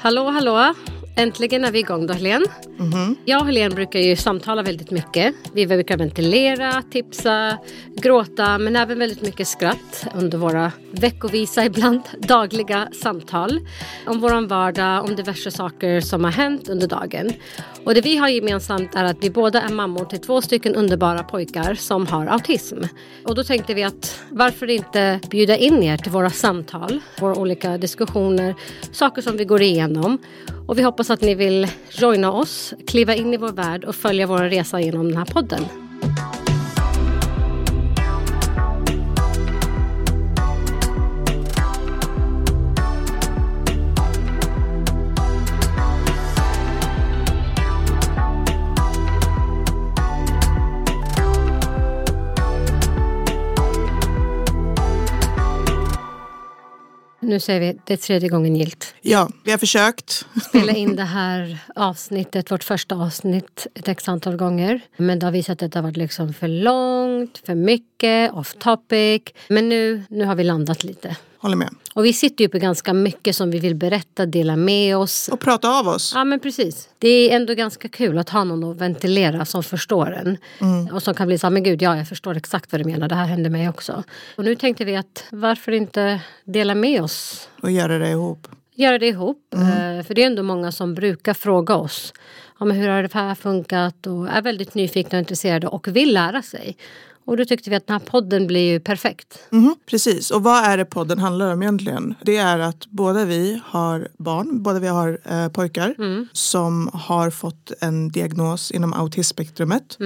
Hallå, hallå! Äntligen är vi igång då, Helene. Mhm. Jag och Helene brukar ju samtala väldigt mycket. Vi brukar ventilera, tipsa, gråta, men även väldigt mycket skratt under våra veckovisa, ibland dagliga samtal. Om vår vardag, om diverse saker som har hänt under dagen. Och det vi har gemensamt är att vi båda är mammor till två stycken underbara pojkar som har autism. Och då tänkte vi att varför inte bjuda in er till våra samtal, våra olika diskussioner, saker som vi går igenom. Och vi hoppas att ni vill joina oss, kliva in i vår värld och följa vår resa genom den här podden. Nu säger vi det är tredje gången gilt. Ja, vi har försökt. spela in det här avsnittet, vårt första avsnitt, ett x antal gånger. Men det har visat att det har varit liksom för långt, för mycket, off topic. Men nu, nu har vi landat lite. Håller med. Och vi sitter ju på ganska mycket som vi vill berätta, dela med oss. Och prata av oss. Ja men precis. Det är ändå ganska kul att ha någon att ventilera som förstår en. Och som kan bli så här, men gud ja jag förstår exakt vad du menar, det här hände mig också. Och nu tänkte vi att varför inte dela med oss Och göra det ihop. göra det ihop. Eh, För det är ändå många som brukar fråga oss ja, men hur har det här funkat och är väldigt nyfikna och intresserade och vill lära sig. Och då tyckte vi att den här podden blir ju perfekt. Mhm, precis. Och vad är det podden handlar om egentligen? Det är att båda vi har barn, båda vi har eh, pojkar som har fått en diagnos inom autismspektrumet.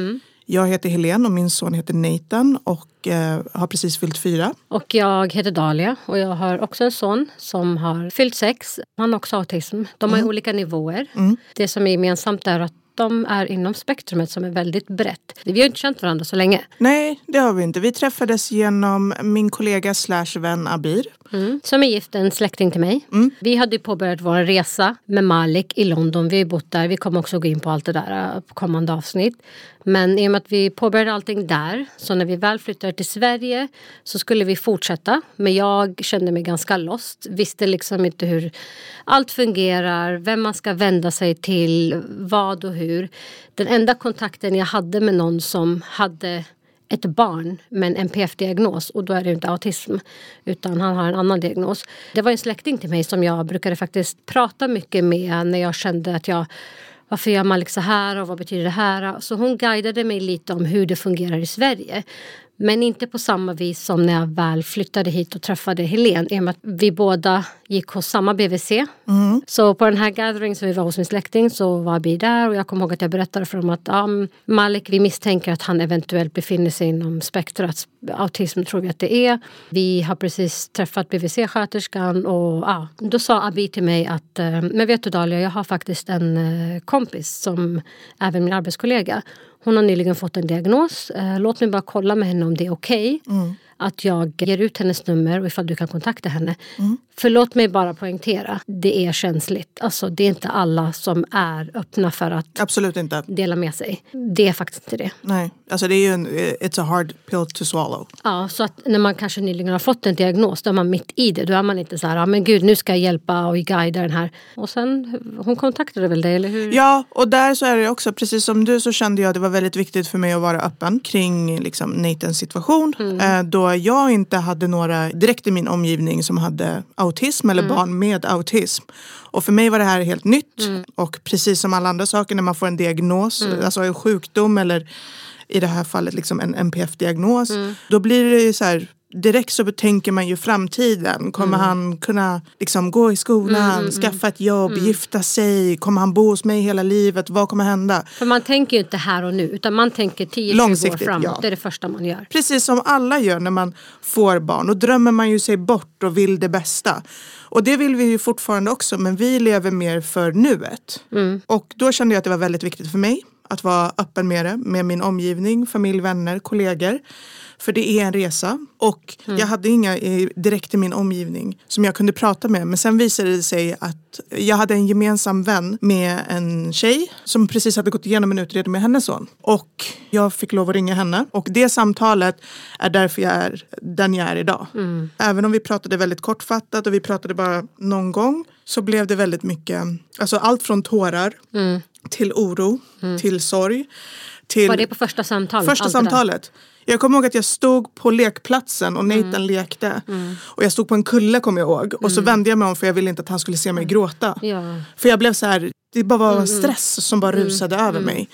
Jag heter Helene och min son heter Nathan och eh, har precis fyllt fyra. Och jag heter Dalia och jag har också en son som har fyllt sex. Han har också autism. De har ju olika nivåer. Det som är gemensamt är att de är inom spektrumet som är väldigt brett. Vi har inte känt varandra så länge. Nej, det har vi inte. Vi träffades genom min kollega slash vän Abir. Mm. Som är gift, en släkting till mig. Vi hade påbörjat vår resa med Malik i London. Vi har bott där. Vi kommer också gå in på allt det där eh, på kommande avsnitt. Men i och med att vi påbörjade allting där, så när vi väl flyttade till Sverige så skulle vi fortsätta. Men jag kände mig ganska lost. Visste liksom inte hur allt fungerar, vem man ska vända sig till, vad och hur. Den enda kontakten jag hade med någon som hade ett barn med en NPF-diagnos och då är det inte autism utan han har en annan diagnos. Det var en släkting till mig som jag brukade faktiskt prata mycket med när jag kände att jag varför gör Malik liksom så här och vad betyder det här? Så hon guidade mig lite om hur det fungerar i Sverige. Men inte på samma vis som när jag väl flyttade hit och träffade Helen i och med att vi båda gick hos samma BVC. Så på den här gathering som vi var hos min släkting så var vi där och jag kommer ihåg att jag berättade för dem att um, Malik, vi misstänker att han eventuellt befinner sig inom spektrat. Autism tror vi att det är. Vi har precis träffat BVC-sköterskan och ja, då sa Abi till mig att eh, men vet du Dalia, jag har faktiskt en eh, kompis som även min arbetskollega. Hon har nyligen fått en diagnos. Eh, låt mig bara kolla med henne om det är okej. Mm. Att jag ger ut hennes nummer och ifall du kan kontakta henne. För låt mig bara poängtera, det är känsligt. Alltså, det är inte alla som är öppna för att Absolut inte. dela med sig. Det är faktiskt inte det. Nej, alltså det är ju en, it's a hard pill to swallow. Ja, så att när man kanske nyligen har fått en diagnos, då är man mitt i det. Då är man inte så här, ja, men gud nu ska jag hjälpa och guida den här. Och sen, hon kontaktade väl dig, eller hur? Ja, och där så är det också, precis som du så kände jag att det var väldigt viktigt för mig att vara öppen kring liksom, Nathans situation. Eh, då jag inte hade några direkt i min omgivning som hade autism eller barn med autism. Och för mig var det här helt nytt. Och precis som alla andra saker när man får en diagnos, alltså en sjukdom eller i det här fallet liksom en NPF-diagnos. Då blir det ju så här direkt så tänker man ju framtiden. Kommer han kunna liksom gå i skolan, skaffa ett jobb, gifta sig? Kommer han bo hos mig hela livet? Vad kommer hända? För man tänker ju inte här och nu, utan man tänker 10-20 år framåt. ja. Det är det första man gör. Precis som alla gör när man får barn. Då drömmer man ju sig bort och vill det bästa. Och det vill vi ju fortfarande också men vi lever mer för nuet. Och då kände jag att det var väldigt viktigt för mig att vara öppen med det. Med min omgivning, familj, vänner, kollegor. För det är en resa. Och jag hade inga direkt i min omgivning som jag kunde prata med. Men sen visade det sig att jag hade en gemensam vän med en tjej som precis hade gått igenom en utredning med hennes son. Och jag fick lov att ringa henne. Och det samtalet är därför jag är den jag är idag. Även om vi pratade väldigt kortfattat och vi pratade bara någon gång så blev det väldigt mycket, alltså allt från tårar till oro, till sorg. Till Var det på första samtalet? första samtalet. Jag kommer ihåg att jag stod på lekplatsen och Nathan lekte. Och jag stod på en kulle kommer jag ihåg. Och så vände jag mig om för jag ville inte att han skulle se mig gråta. Ja. För jag blev så här, det bara var stress som bara rusade över mig.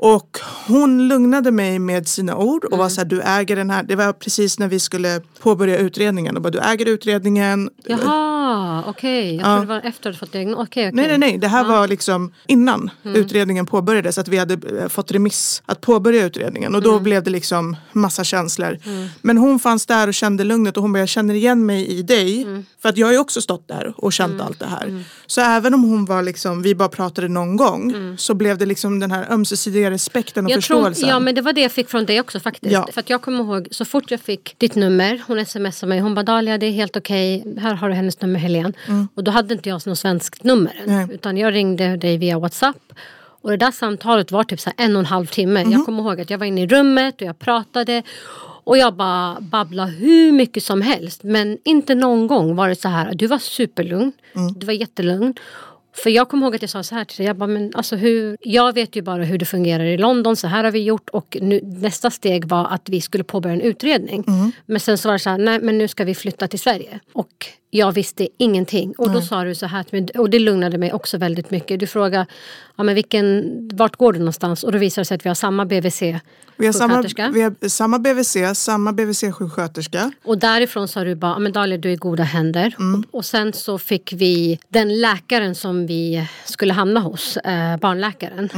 Och hon lugnade mig med sina ord och var så här, du äger den här. Det var precis när vi skulle påbörja utredningen. Och bara, du äger utredningen. Jaha, okej. Jag trodde det var efter att du fått diagnos. Okej, okej. Nej, nej, nej. Det här var liksom innan utredningen påbörjades. Att vi hade eh, fått remiss att påbörja utredningen. Och då blev det liksom massa känslor. Men hon fanns där och kände lugnet. Och hon bara, jag känner igen mig i dig. För att jag har ju också stått där och känt allt det här. Så även om hon var liksom, vi bara pratade någon gång. Så blev det liksom den här ömsesidiga respekten och Jag tror, förståelsen. ja men det var det jag fick från dig också faktiskt. Ja. För att jag kommer ihåg så fort jag fick ditt nummer, hon smsade mig, hon bara Dahlia det är helt okej, här har du hennes nummer Helene. Och då hade inte jag något svenskt nummer än, Mm. Nej. utan jag ringde dig via WhatsApp. Och det där samtalet var typ så en och en halv timme. Mm. Jag kommer ihåg att jag var inne i rummet och jag pratade. Och jag bara babblade hur mycket som helst. Men inte någon gång var det så här, du var superlugn, Mm. du var jättelugn. För jag kommer ihåg att jag sa så här till dig, jag, bara, men alltså hur, jag vet ju bara hur det fungerar i London, så här har vi gjort och nu, nästa steg var att vi skulle påbörja en utredning. Men sen så var det så här, nej men nu ska vi flytta till Sverige. Och jag visste ingenting. Och då sa du så här, till mig, och det lugnade mig också väldigt mycket. Du frågade, ja, men vilken, vart går du någonstans? Och då visade det sig att vi har samma BVC. vi, har samma, vi har samma BVC, samma BVC-sjuksköterska. Och därifrån sa du bara, "Ja, men Dahlia du är i goda händer. Mm. Och, och sen så fick vi den läkaren som vi skulle hamna hos, eh, barnläkaren.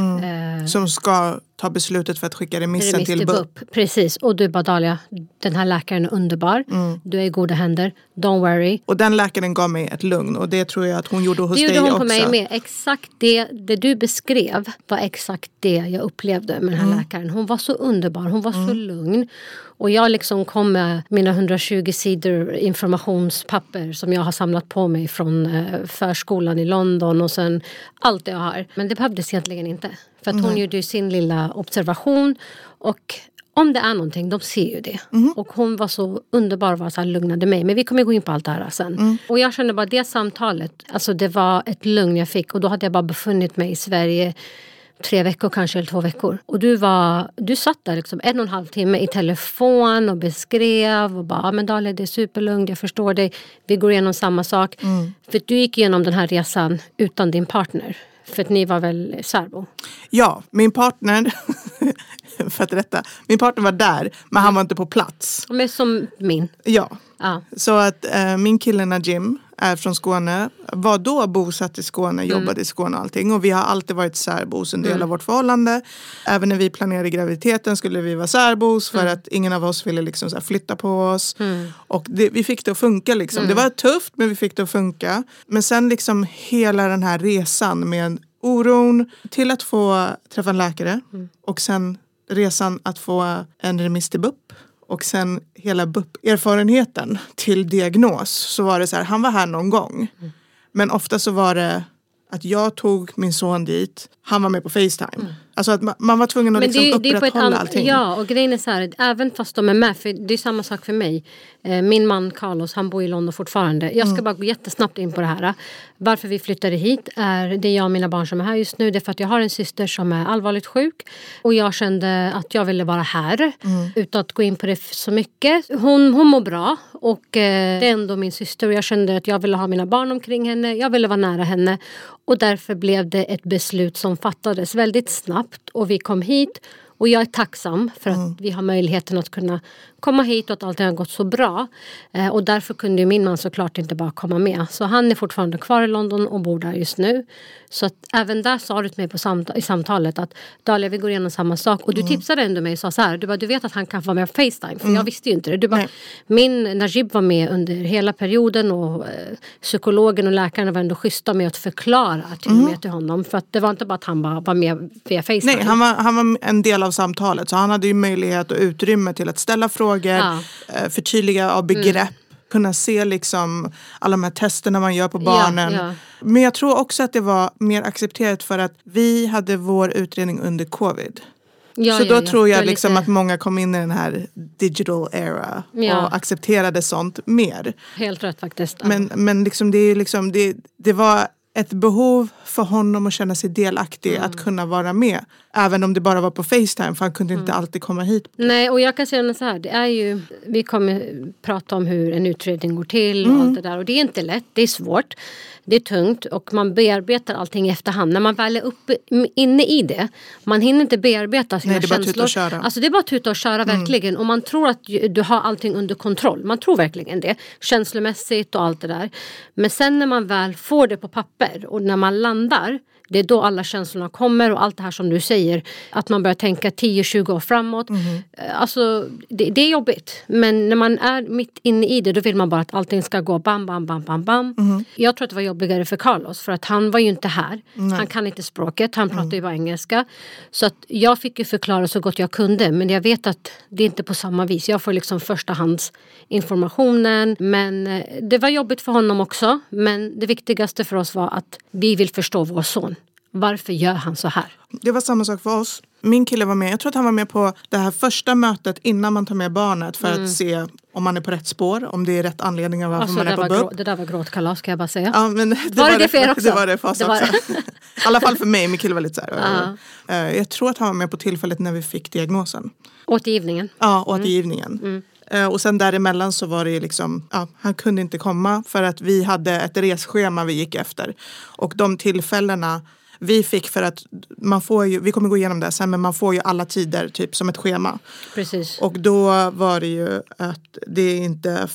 Eh, Som ska ta beslutet för att skicka remissen remiss till till BUP. BUP. Precis, och du bara Dahlia, den här läkaren är underbar. Mm. Du är i goda händer, don't worry. Och den läkaren gav mig ett lugn och det tror jag att hon gjorde hos Det dig gjorde hon också. på mig med. Exakt det, det du beskrev var exakt det jag upplevde med den här Mm. läkaren. Hon var så underbar, hon var så lugn. Och jag liksom kom med mina 120 sidor informationspapper som jag har samlat på mig från eh, förskolan i London och sen allt jag har. Men det behövdes egentligen inte. För att hon gjorde ju sin lilla observation och om det är någonting, de ser ju det. Och hon var så underbar och var så här, lugnade mig. Men vi kommer gå in på allt det här sen. Och jag kände bara det samtalet, alltså det var ett lugn jag fick. Och då hade jag bara befunnit mig i Sverige tre veckor kanske, eller två veckor. Och du, var, du satt där liksom en och en halv timme i telefon och beskrev och bara, "Ja, men Dahlia det är superlugnt, jag förstår dig, vi går igenom samma sak. För att du gick igenom den här resan utan din partner. För att ni var väl särbo? Ja, min partner, för att rätta, min partner var där men han var inte på plats. Men som min. Ja, Ja. så att eh, min kille Najim är från Skåne, var då bosatt i Skåne, Mm. jobbade i Skåne och allting. Och vi har alltid varit särbos en del av vårt förhållande. Även när vi planerade graviditeten skulle vi vara särbos för Mm. att ingen av oss ville liksom flytta på oss. Och det, vi fick det att funka liksom. Det var tufft men vi fick det att funka. Men sen liksom hela den här resan med oron till att få träffa en läkare och sen resan att få en remiss till BUP och sen hela BUP-erfarenheten till diagnos så var det så här, han var här någon gång. Men ofta så var det att jag tog min son dit, han var med på Facetime. Alltså att man, man var tvungen att liksom upprätthålla annat- allting. Ja, och grejen är så här, även fast de är med, för det är samma sak för mig. Eh, min man Carlos, han bor i London fortfarande. Jag ska Mm. bara gå jättesnabbt in på det här. Varför vi flyttade hit är, det är jag och mina barn som är här just nu. Det är för att jag har en syster som är allvarligt sjuk. Och jag kände att jag ville vara här. Mm. Utan att gå in på det så mycket. Hon, hon mår bra. Och eh, det är ändå min syster. Och jag kände att jag ville ha mina barn omkring henne. Jag ville vara nära henne. Och därför blev det ett beslut som fattades väldigt snabbt. Och vi kom hit. Och jag är tacksam för att Mm. vi har möjligheten att kunna komma hit och att allting har gått så bra. Eh, och därför kunde min man såklart inte bara komma med. Så han är fortfarande kvar i London och bor där just nu. Så att även där sa du till mig på samt- i samtalet att Dahlia vi går igenom samma sak. Och du Mm. tipsade ändå mig och sa så här. Du, bara, du vet att han kan vara med på Facetime. För jag visste ju inte det. Du bara, Nej. min Najib var med under hela perioden och eh, psykologen och läkaren var ändå schyssta med att förklara till och med till honom. För att det var inte bara att han bara var med via Facetime. Nej, han var, han var en del av samtalet så han hade ju möjlighet och utrymme till att ställa frågor, Ja. eh, förtydliga av begrepp, kunna se liksom alla de här testerna man gör på barnen. ja. Men jag tror också att det var mer accepterat för att vi hade vår utredning under covid. Ja, så ja, då ja. tror jag liksom lite- att många kom in i den här digital era Ja. och accepterade sånt mer. Helt rätt faktiskt. Ja. Men, men liksom det, är liksom, det, det var ett behov för honom att känna sig delaktig, Mm. att kunna vara med. Även om det bara var på Facetime för han kunde Mm. inte alltid komma hit. Nej, och jag kan säga så här. Det är ju, vi kommer prata om hur en utredning går till Mm. och allt det där. Och det är inte lätt, det är svårt. Det är tungt och man bearbetar allting i efterhand. När man väl är uppe, inne i det, man hinner inte bearbeta sina Nej, det är bara tuta känslor. och köra. Mm. Alltså det är bara att tuta och köra verkligen. Och man tror att du har allting under kontroll. Man tror verkligen det. Känslomässigt och allt det där. Men sen när man väl får det på papper och när man landar det är då alla känslorna kommer och allt det här som du säger. Att man börjar tänka 10-20 år framåt. Eh, Alltså, det, det är jobbigt. Men när man är mitt inne i det då vill man bara att allting ska gå bam, bam, bam, bam, bam. Jag tror att det var jobbigare för Carlos för att han var ju inte här. Han kan inte språket, han pratar ju bara engelska. Så att jag fick ju förklara så gott jag kunde men jag vet att det är inte på samma vis. Jag får liksom förstahandsinformationen. Men eh, det var jobbigt för honom också. Men det viktigaste för oss var att vi vill förstå vår son. Varför gör han så här? Det var samma sak för oss. Min kille var med. Jag tror att han var med på det här första mötet innan man tar med barnet för att se om man är på rätt spår, om det är rätt anledningar varför Alltså, man är på var BUP. det där var gråtkalas kan jag bara säga. Ja, men det Var det det för er också? Det var det för oss Det var också. I alla fall för mig. Min kille var lite så här. Eh, Jag tror att han var med på tillfället när vi fick diagnosen. Återgivningen. Ja, Mm. återgivningen. Eh, Och sen däremellan så var det liksom, ja, han kunde inte komma för att vi hade ett resschema vi gick efter. Och de tillfällena vi fick för att man får ju, vi kommer gå igenom det sen, men man får ju alla tider typ som ett schema. Precis. Och då var det ju att det inte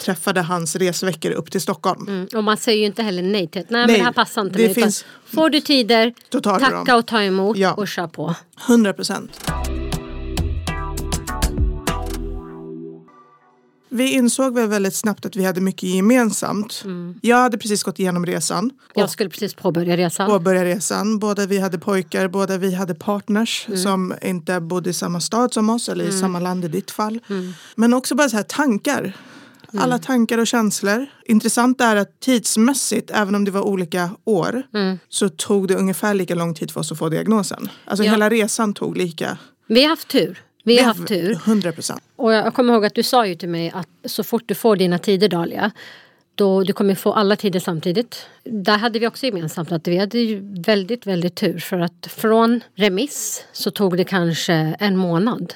träffade hans resveckor upp till Stockholm. Mm. Och man säger ju inte heller nej till att nej, men Nej, det här passar inte det mig. finns- Får du tider, tacka dem. och ta emot Ja. och kör på. 100 procent. Vi insåg väl väldigt snabbt att vi hade mycket gemensamt. Jag hade precis gått igenom resan. Jag skulle precis påbörja resan. påbörja resan. Båda vi hade pojkar, båda vi hade partners som inte bodde i samma stad som oss eller i samma land i ditt fall. Men också bara så här tankar. Alla tankar och känslor. Intressant är att tidsmässigt, även om det var olika år, så tog det ungefär lika lång tid för oss att få diagnosen. Alltså Ja. hela resan tog lika. Vi har haft tur. Vi har haft tur. 100 procent. Och jag kommer ihåg att du sa ju till mig att så fort du får dina tider Dahlia då du kommer få alla tider samtidigt. Där hade vi också gemensamt att vi hade ju väldigt, väldigt tur för att från remiss så tog det kanske en månad.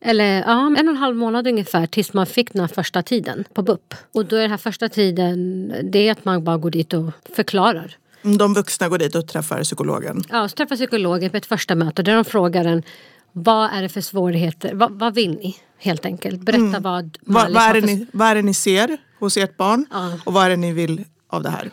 Eller ja, en och en halv månad ungefär tills man fick den här första tiden på BUP. Och då är den här första tiden, det är att man bara går dit och förklarar. De vuxna går dit och träffar psykologen. Ja, så träffar psykologen på ett första möte där de frågar en vad är det för svårigheter, vad, vad vill ni helt enkelt? Berätta vad Vad, Malik vad, är för ni, vad är det ni ser hos ert barn Ja. och vad är det ni vill av det här?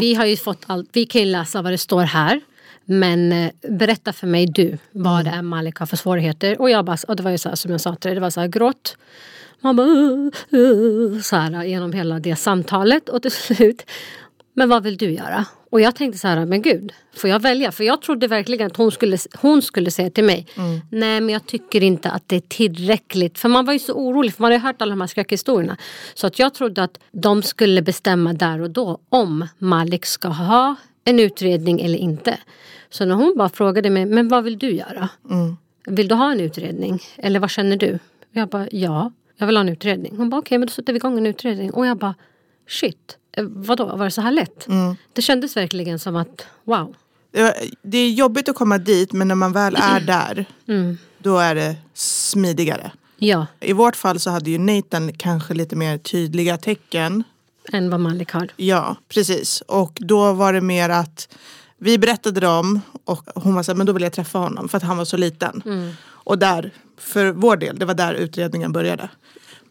Vi har ju fått allt, vi kan ju läsa vad det står här. Men eh, berätta för mig du vad det är Malik har för svårigheter. Och jag bara, och det var ju så här, som jag sa till dig, det var så här gråt. Man bara uh, uh, så här genom hela det samtalet och till slut. Men vad vill du göra? Och jag tänkte så här, men gud, får jag välja? För jag trodde verkligen att hon skulle, hon skulle säga till mig, nej men jag tycker inte att det är tillräckligt. För man var ju så orolig, för man har ju hört alla de här skräckhistorierna. Så att jag trodde att de skulle bestämma där och då om Malik ska ha en utredning eller inte. Så när hon bara frågade mig, men vad vill du göra? Vill du ha en utredning? Eller vad känner du? Jag bara, ja, jag vill ha en utredning. Hon bara, okej, men då sätter vi igång en utredning. Och jag bara, shit, vadå, var det så här lätt? Det kändes verkligen som att, wow. Det är jobbigt att komma dit men när man väl är där Mm. då är det smidigare. Ja, I vårt fall så hade ju Nathan kanske lite mer tydliga tecken. än vad Malik har. Ja, precis. Och då var det mer att vi berättade dem och hon var så här, men då vill jag träffa honom för att han var så liten. Och där, för vår del, det var där utredningen började.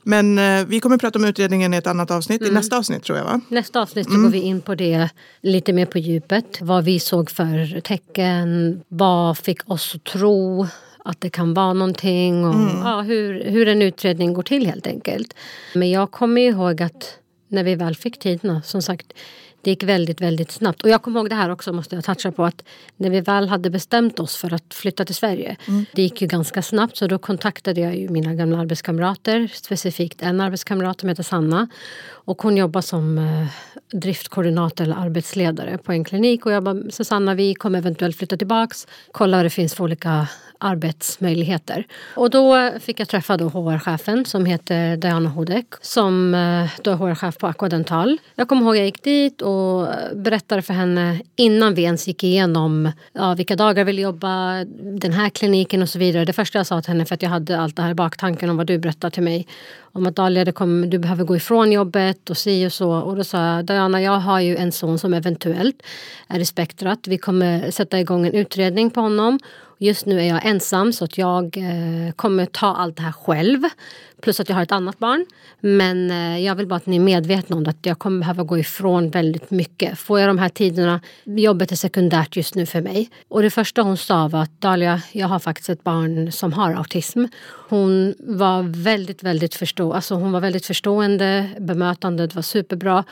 Men eh, vi kommer prata om utredningen i ett annat avsnitt, i nästa avsnitt tror jag va? Nästa avsnitt så går vi in på det lite mer på djupet. Vad vi såg för tecken, vad fick oss att tro att det kan vara någonting och ja, hur, hur en utredning går till helt enkelt. Men jag kommer ihåg att när vi väl fick tiderna, som sagt, Det gick väldigt, väldigt snabbt. Och jag kommer ihåg det här också, måste jag toucha på, att när vi väl hade bestämt oss för att flytta till Sverige, mm. det gick ju ganska snabbt, så då kontaktade jag ju mina gamla arbetskamrater, specifikt en arbetskamrat som heter Sanna. Och hon jobbar som eh, driftkoordinator eller arbetsledare på en klinik. Och jag bara, Susanna, vi kommer eventuellt flytta tillbaks, kolla vad det finns för olika arbetsmöjligheter. Och då fick jag träffa då HR-chefen som heter Diana Hodek som eh, då är HR-chef på Aquadental. Jag kommer ihåg att jag gick dit och berättade för henne innan vi ens gick igenom ja, vilka dagar vi ville jobba, den här kliniken och så vidare. Det första jag sa till henne, för att jag hade allt det här i baktanken om vad du berättade till mig om att Dahlia, det kom, du behöver gå ifrån jobbet och si och så. Och då sa jag, Diana, jag har ju en son som eventuellt är i spektrat. Vi kommer sätta igång en utredning på honom. Just nu är jag ensam så att jag eh, kommer ta allt det här själv. Plus att jag har ett annat barn. Men eh, jag vill bara att ni är medvetna om att jag kommer behöva gå ifrån väldigt mycket. Får jag de här tiderna, jobbet är sekundärt just nu för mig. Och det första hon sa var att Dalia, jag har faktiskt ett barn som har autism. Hon var väldigt, väldigt förstå alltså hon var väldigt förstående, bemötandet var superbra.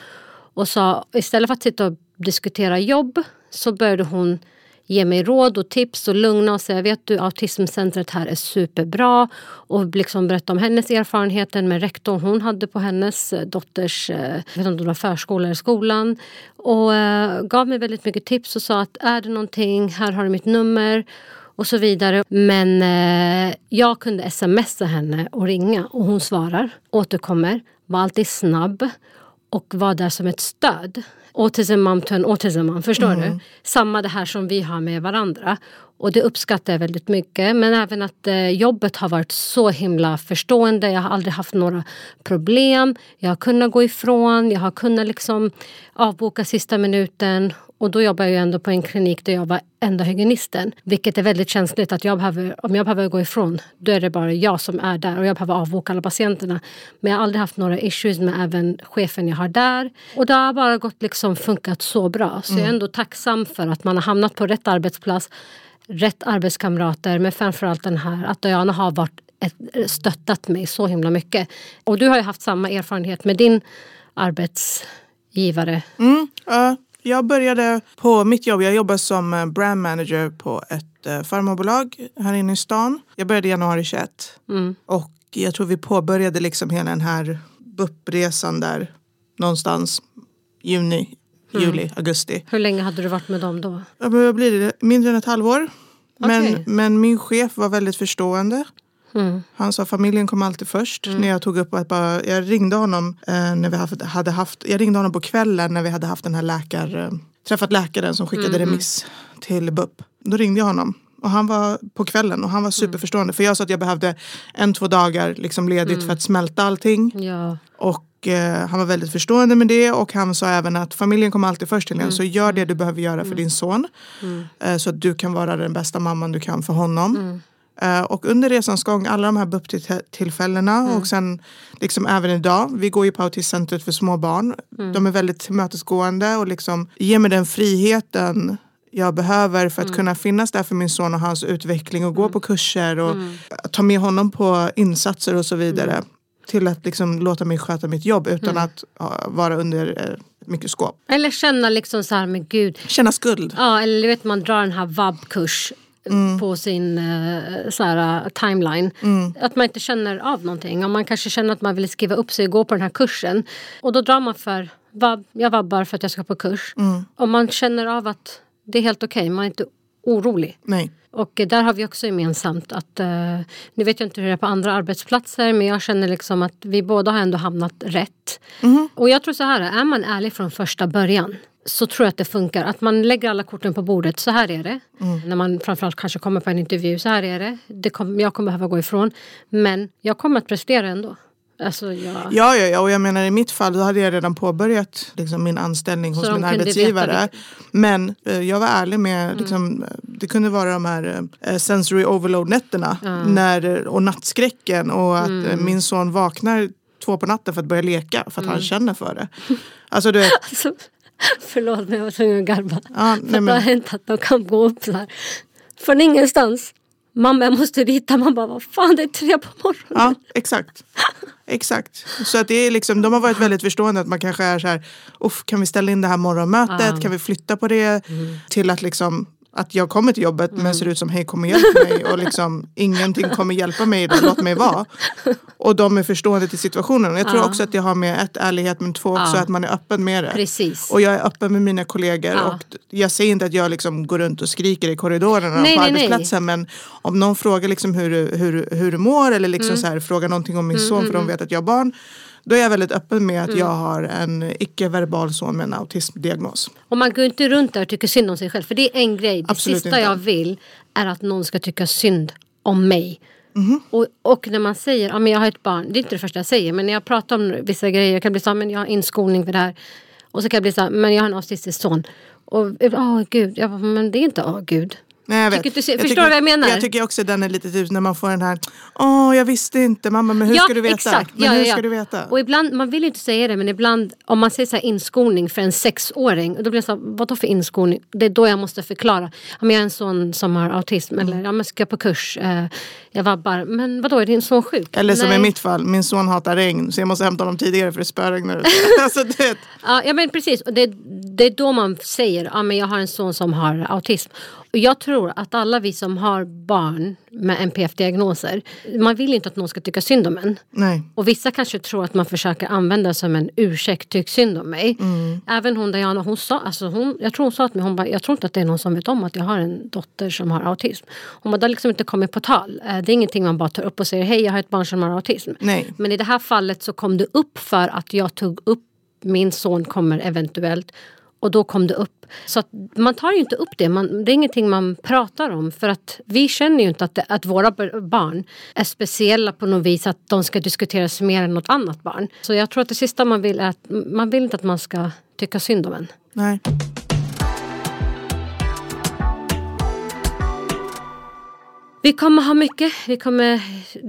Och sa, istället för att sitta och diskutera jobb så började hon ge mig råd och tips och lugna och säga vet du autismcentret här är superbra och liksom berätta om hennes erfarenheter med rektorn hon hade på hennes eh, dotters eh, vet inte om det var förskola eller skolan. Och eh, gav mig väldigt mycket tips och sa att är det någonting, här har du mitt nummer och så vidare. Men eh, jag kunde smsa henne och ringa och hon svarar, återkommer, var alltid snabb och var där som ett stöd autism mom to en autism mom. Förstår mm. du? Samma det här som vi har med varandra. Och det uppskattar jag väldigt mycket. Men även att eh, jobbet har varit så himla förstående. Jag har aldrig haft några problem. Jag har kunnat gå ifrån. Jag har kunnat liksom avboka sista minuten. Och då jobbar jag ändå på en klinik där jag var enda hygienisten. Vilket är väldigt känsligt. att jag behöver, Om jag behöver gå ifrån, då är det bara jag som är där. Och jag behöver avboka alla patienterna. Men jag har aldrig haft några issues med även chefen jag har där. Och det har bara gått liksom funkat så bra. Så mm. jag är ändå tacksam för att man har hamnat på rätt arbetsplats. Rätt arbetskamrater. Men framförallt den här att Diana har varit ett, stöttat mig så himla mycket. Och du har ju haft samma erfarenhet med din arbetsgivare. Mm, uh, jag började på mitt jobb. Jag jobbar som eh, brand manager på ett eh, farmabolag här inne i stan. Jag började i januari 21. Mm. Och jag tror vi påbörjade liksom hela den här BUP-resan där någonstans juni, mm. juli, augusti. Hur länge hade du varit med dem då? Vad blir det? Mindre än ett halvår. Men, okay. men min chef var väldigt förstående. Mm. Han sa familjen kom alltid först. Mm. När jag tog upp att bara, jag ringde honom eh, när vi hade haft, jag ringde honom på kvällen när vi hade haft den här läkar, eh, träffat läkaren som skickade mm. remiss till BUP. Då ringde jag honom. Och han var på kvällen och han var mm. superförstående. För jag sa att jag behövde en, två dagar liksom ledigt mm. för att smälta allting. Ja. Och eh, han var väldigt förstående med det. Och han sa även att familjen kommer alltid först till. Mm. Så gör det du behöver göra för din son. Eh, så att du kan vara den bästa mamman du kan för honom. Uh, och under resans gång, alla de här BUP-tillfällena mm. och sen liksom även idag, vi går ju på autismcentret för små barn. Mm. De är väldigt tillmötesgående och liksom ger mig den friheten jag behöver för att mm. kunna finnas där för min son och hans utveckling och gå mm. på kurser och mm. ta med honom på insatser och så vidare. Mm. Till att liksom låta mig sköta mitt jobb utan att vara under uh, mikroskop. Eller känna liksom så här, men gud. Känna skuld. Ja, eller vet man drar den här vab-kurs mm. på sin uh, så här, timeline. Mm. Att man inte känner av någonting. Om man kanske känner att man vill skriva upp sig och gå på den här kursen. Och då drar man för vab, jag vabbar för att jag ska på kurs. Mm. Om man känner av att det är helt okej, okay. man är inte orolig. Nej. Och där har vi också gemensamt att, uh, nu vet jag inte hur det är på andra arbetsplatser men jag känner liksom att vi båda har ändå hamnat rätt. Mm. Och jag tror så här, är man ärlig från första början så tror jag att det funkar. Att man lägger alla korten på bordet. Så här är det. Mm. När man framförallt kanske kommer på en intervju. Så här är det. det kom, jag kommer behöva gå ifrån. Men jag kommer att prestera ändå. Alltså, jag... Ja, ja, ja, och jag menar i mitt fall då hade jag redan påbörjat liksom, min anställning hos min arbetsgivare. Men eh, jag var ärlig med, mm. liksom, det kunde vara de här eh, sensory overload nätterna mm. när, och nattskräcken och att mm. min son vaknar två på natten för att börja leka för att han mm. känner för det. Alltså, du vet, alltså, Förlåt men jag var tvungen att garva. Ja, för men... det har hänt att de kan gå upp så här. Från ingenstans. mamma jag måste rita. Man bara, vad fan det är tre på morgonen. Ja, exakt. Exakt. Så att det är liksom, de har varit väldigt förstående att man kanske är så här, kan vi ställa in det här morgonmötet, Ja. kan vi flytta på det? Till att liksom att jag kommer till jobbet Mm. men ser ut som hej kom och hjälp mig och liksom ingenting kommer hjälpa mig idag, låt mig vara. Och de är förstående till situationen. Och jag tror Ja. också att det har med ett ärlighet men två också Ja. att man är öppen med det. Precis. Och jag är öppen med mina kollegor Ja. och jag säger inte att jag liksom går runt och skriker i korridorerna Nej, på nej, nej. arbetsplatsen men om någon frågar liksom hur, hur, hur du mår eller liksom Mm. så här, frågar någonting om min son för de vet att jag har barn då är jag väldigt öppen med Mm. att jag har en icke-verbal son med en autismdiagnos. Och man går inte runt där och tycker synd om sig själv. För det är en grej. Det Absolut sista inte. jag vill är att någon ska tycka synd om mig. Mhm. Och, och när man säger ja, jag har ett barn, det är inte det första jag säger, men när jag pratar om vissa grejer, jag kan bli så men jag har inskolning för det här. Och så kan jag bli så men jag har en autistisk son. Och åh gud, jag bara, men det är inte åh gud. Nej, jag vet. Tycker du- förstår tycker, du vad jag menar? Jag tycker också den är lite typ när man får den här Åh, jag visste inte mamma, men hur ska du veta? Exakt. Men ja, hur ja, ja. ska du veta? Och ibland, man vill ju inte säga det men ibland om man säger så här inskolning för en sexåring då blir det så här, vadå för inskolning? Det är då jag måste förklara. Ja, men jag är en son som har autism Mm. eller ja, men ska jag på kurs, eh, jag vabbar. Men vadå är din son sjuk? Eller som i mitt fall, min son hatar regn så jag måste hämta honom tidigare för det spöregnar alltså. Ja, ja men precis. Och det, det är då man säger ja, men jag har en son som har autism. Jag tror att alla vi som har barn med NPF-diagnoser, man vill inte att någon ska tycka synd om en. Nej. Och vissa kanske tror att man försöker använda som en ursäkt, tyck synd om mig. Även hon Diana, hon sa, alltså hon, jag tror hon sa till mig, hon bara, jag tror inte att det är någon som vet om att jag har en dotter som har autism. Hon bara, det har liksom inte kommit på tal. Eh, Det är ingenting man bara tar upp och säger, hej jag har ett barn som har autism. Nej. Men i det här fallet så kom det upp för att jag tog upp min son kommer eventuellt och då kom det upp. Så man tar ju inte upp det. Man, det är ingenting man pratar om. För att vi känner ju inte att, det, att våra barn är speciella på något vis. Att de ska diskuteras mer än något annat barn. Så jag tror att det sista man vill är att man vill inte att man ska tycka synd om en. Nej. Vi kommer ha mycket vi kommer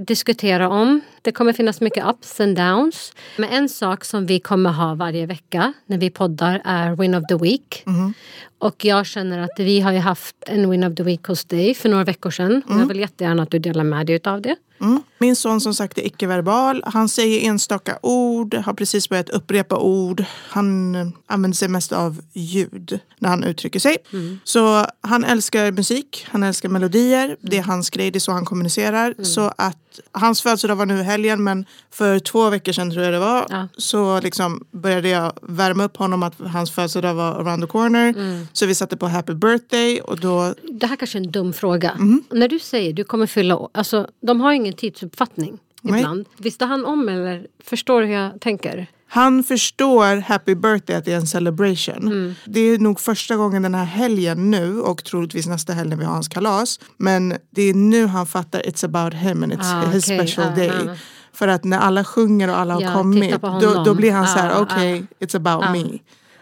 diskutera om. Det kommer finnas mycket ups and downs. Men en sak som vi kommer ha varje vecka när vi poddar är Win of the Week. Och jag känner att vi har ju haft en Win of the Week hos dig för några veckor sedan. Och jag vill jättegärna att du delar med dig av det. Mm. Min son som sagt är icke-verbal. Han säger enstaka ord, har precis börjat upprepa ord. Han eh, använder sig mest av ljud när han uttrycker sig. Så han älskar musik, han älskar melodier. Det är hans grej, det är så han kommunicerar. Så att hans födelsedag var nu helgen men för två veckor sedan tror jag det var Ja. så liksom började jag värma upp honom att hans födelsedag var around the corner. Så vi satte på happy birthday och då Det här kanske är en dum fråga. När du säger du kommer fylla år, alltså de har ju ingen tidsuppfattning Nej. ibland. Visste han om eller förstår du hur jag tänker? Han förstår happy birthday att det är en celebration. Mm. Det är nog första gången den här helgen nu och troligtvis nästa helg när vi har hans kalas. Men det är nu han fattar it's about him and it's Ah, his okej. special Ah, day. ah. För att när alla sjunger och alla har Ja, kommit då, då blir han så här Ah, okej it's about Ah. me.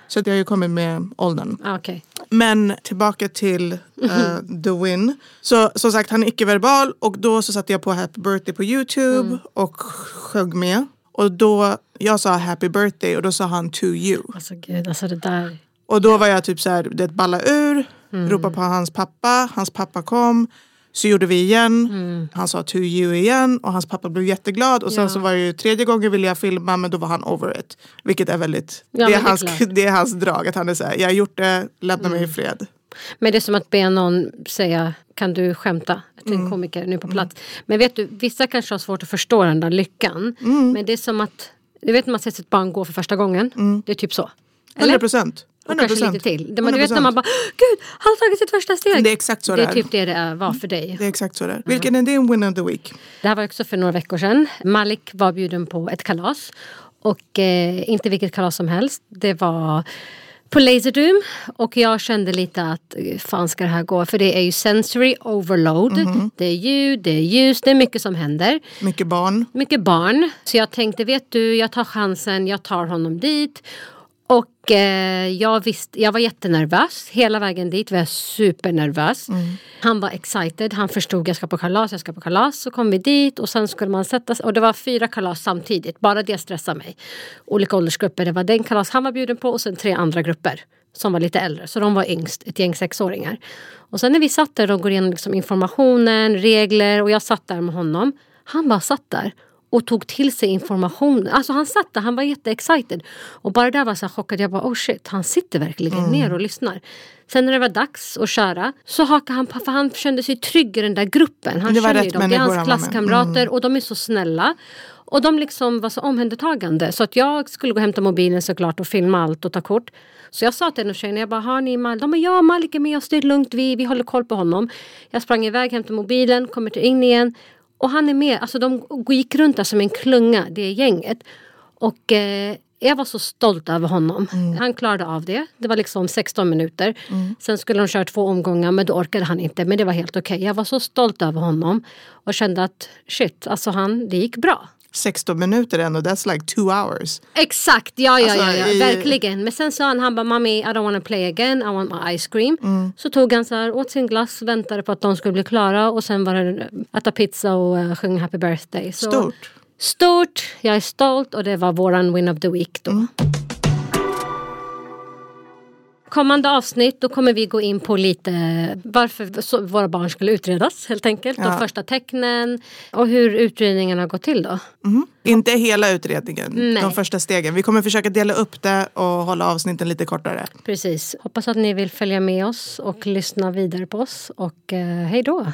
Så jag har ju kommit med åldern. Ah, Okej. Men tillbaka till eh, The Win. Så som sagt han är icke-verbal och då så satte jag på Happy Birthday på Youtube Mm. och sjöng med. Och då, jag sa Happy Birthday och då sa han To You. Alltså gud, alltså det där. Och då var jag typ så här, det balla ur, Mm. ropa på hans pappa, hans pappa kom. Så gjorde vi igen, Mm. han sa to you igen och hans pappa blev jätteglad. Och sen Ja. så var det ju tredje gången ville jag filma men då var han over it. Vilket är väldigt, Ja, det, är men det är hans, klart. det är hans drag. Att han är så här, jag har gjort det, lämna Mm. mig i fred. Men det är som att be någon säga kan du skämta till en komiker nu på plats. Men vet du, vissa kanske har svårt att förstå den där lyckan. Men det är som att, du vet när man ser sitt barn gå för första gången. Det är typ så. 100 procent. Och kanske lite till. Det, man, du vet när man bara, gud, han har tagit sitt första steg. Det är exakt så det det är är. typ det det är, var för dig. Det är exakt så det är. Vilken är din win of the week? Det här var också för några veckor sedan. Malik var bjuden på ett kalas. Och eh, inte vilket kalas som helst. Det var på Laserdum. Och jag kände lite att eh, fan ska det här gå? För det är ju sensory overload. Det är ljud, det är ljus, det är mycket som händer. Mycket barn. Mycket barn. Så jag tänkte, vet du, jag tar chansen, jag tar honom dit. Och eh, jag, visste, jag var jättenervös. Hela vägen dit var jag supernervös. Han var excited. Han förstod jag ska på kalas, jag ska på kalas. Så kom vi dit och sen skulle man sätta sig. Och det var fyra kalas samtidigt. Bara det stressade mig. Olika åldersgrupper. Det var den kalas han var bjuden på och sen tre andra grupper. som var lite äldre. Så de var yngst, ett gäng sexåringar. Och sen när vi satt där och går igenom liksom informationen, regler och jag satt där med honom. Han bara satt där och tog till sig information. Alltså han satt där, han var jätteexcited. Och bara där var jag så chockad. Jag bara oh shit, han sitter verkligen mm. ner och lyssnar. Sen när det var dags att köra så hakade han på för han kände sig trygg i den där gruppen. Han det var rätt dem. Det är hans klasskamrater mm. och de är så snälla. Och de liksom var så omhändertagande. Så att jag skulle gå och hämta mobilen såklart och filma allt och ta kort. Så jag sa till en tjejerna, jag bara, har ni Malik? De bara, ja Malik är med oss, det är lugnt, vi, vi håller koll på honom. Jag sprang iväg, hämtade mobilen, kommer till in igen. Och han är med, alltså de gick runt där som en klunga, det gänget. Och eh, jag var så stolt över honom. Mm. Han klarade av det. Det var liksom 16 minuter. Mm. Sen skulle de köra två omgångar men då orkade han inte. Men det var helt okej. Okay. Jag var så stolt över honom och kände att shit, alltså han, det gick bra. 16 minuter ändå, that's like two hours. Exakt, ja ja, alltså, ja, ja, verkligen. Men sen sa han, han bara mami I don't wanna play again, I want my ice cream. Mm. Så tog han så här, åt sin glass, väntade på att de skulle bli klara och sen var det äta pizza och uh, sjunga happy birthday. Så, Stort. Stort, jag är stolt och det var våran win of the week då. Mm. Kommande avsnitt då kommer vi gå in på lite varför våra barn skulle utredas helt enkelt. Ja. De första tecknen och hur utredningen har gått till då. Mm. Inte hela utredningen, Nej. de första stegen. Vi kommer försöka dela upp det och hålla avsnitten lite kortare. Precis. Hoppas att ni vill följa med oss och lyssna vidare på oss. Och eh, hej då!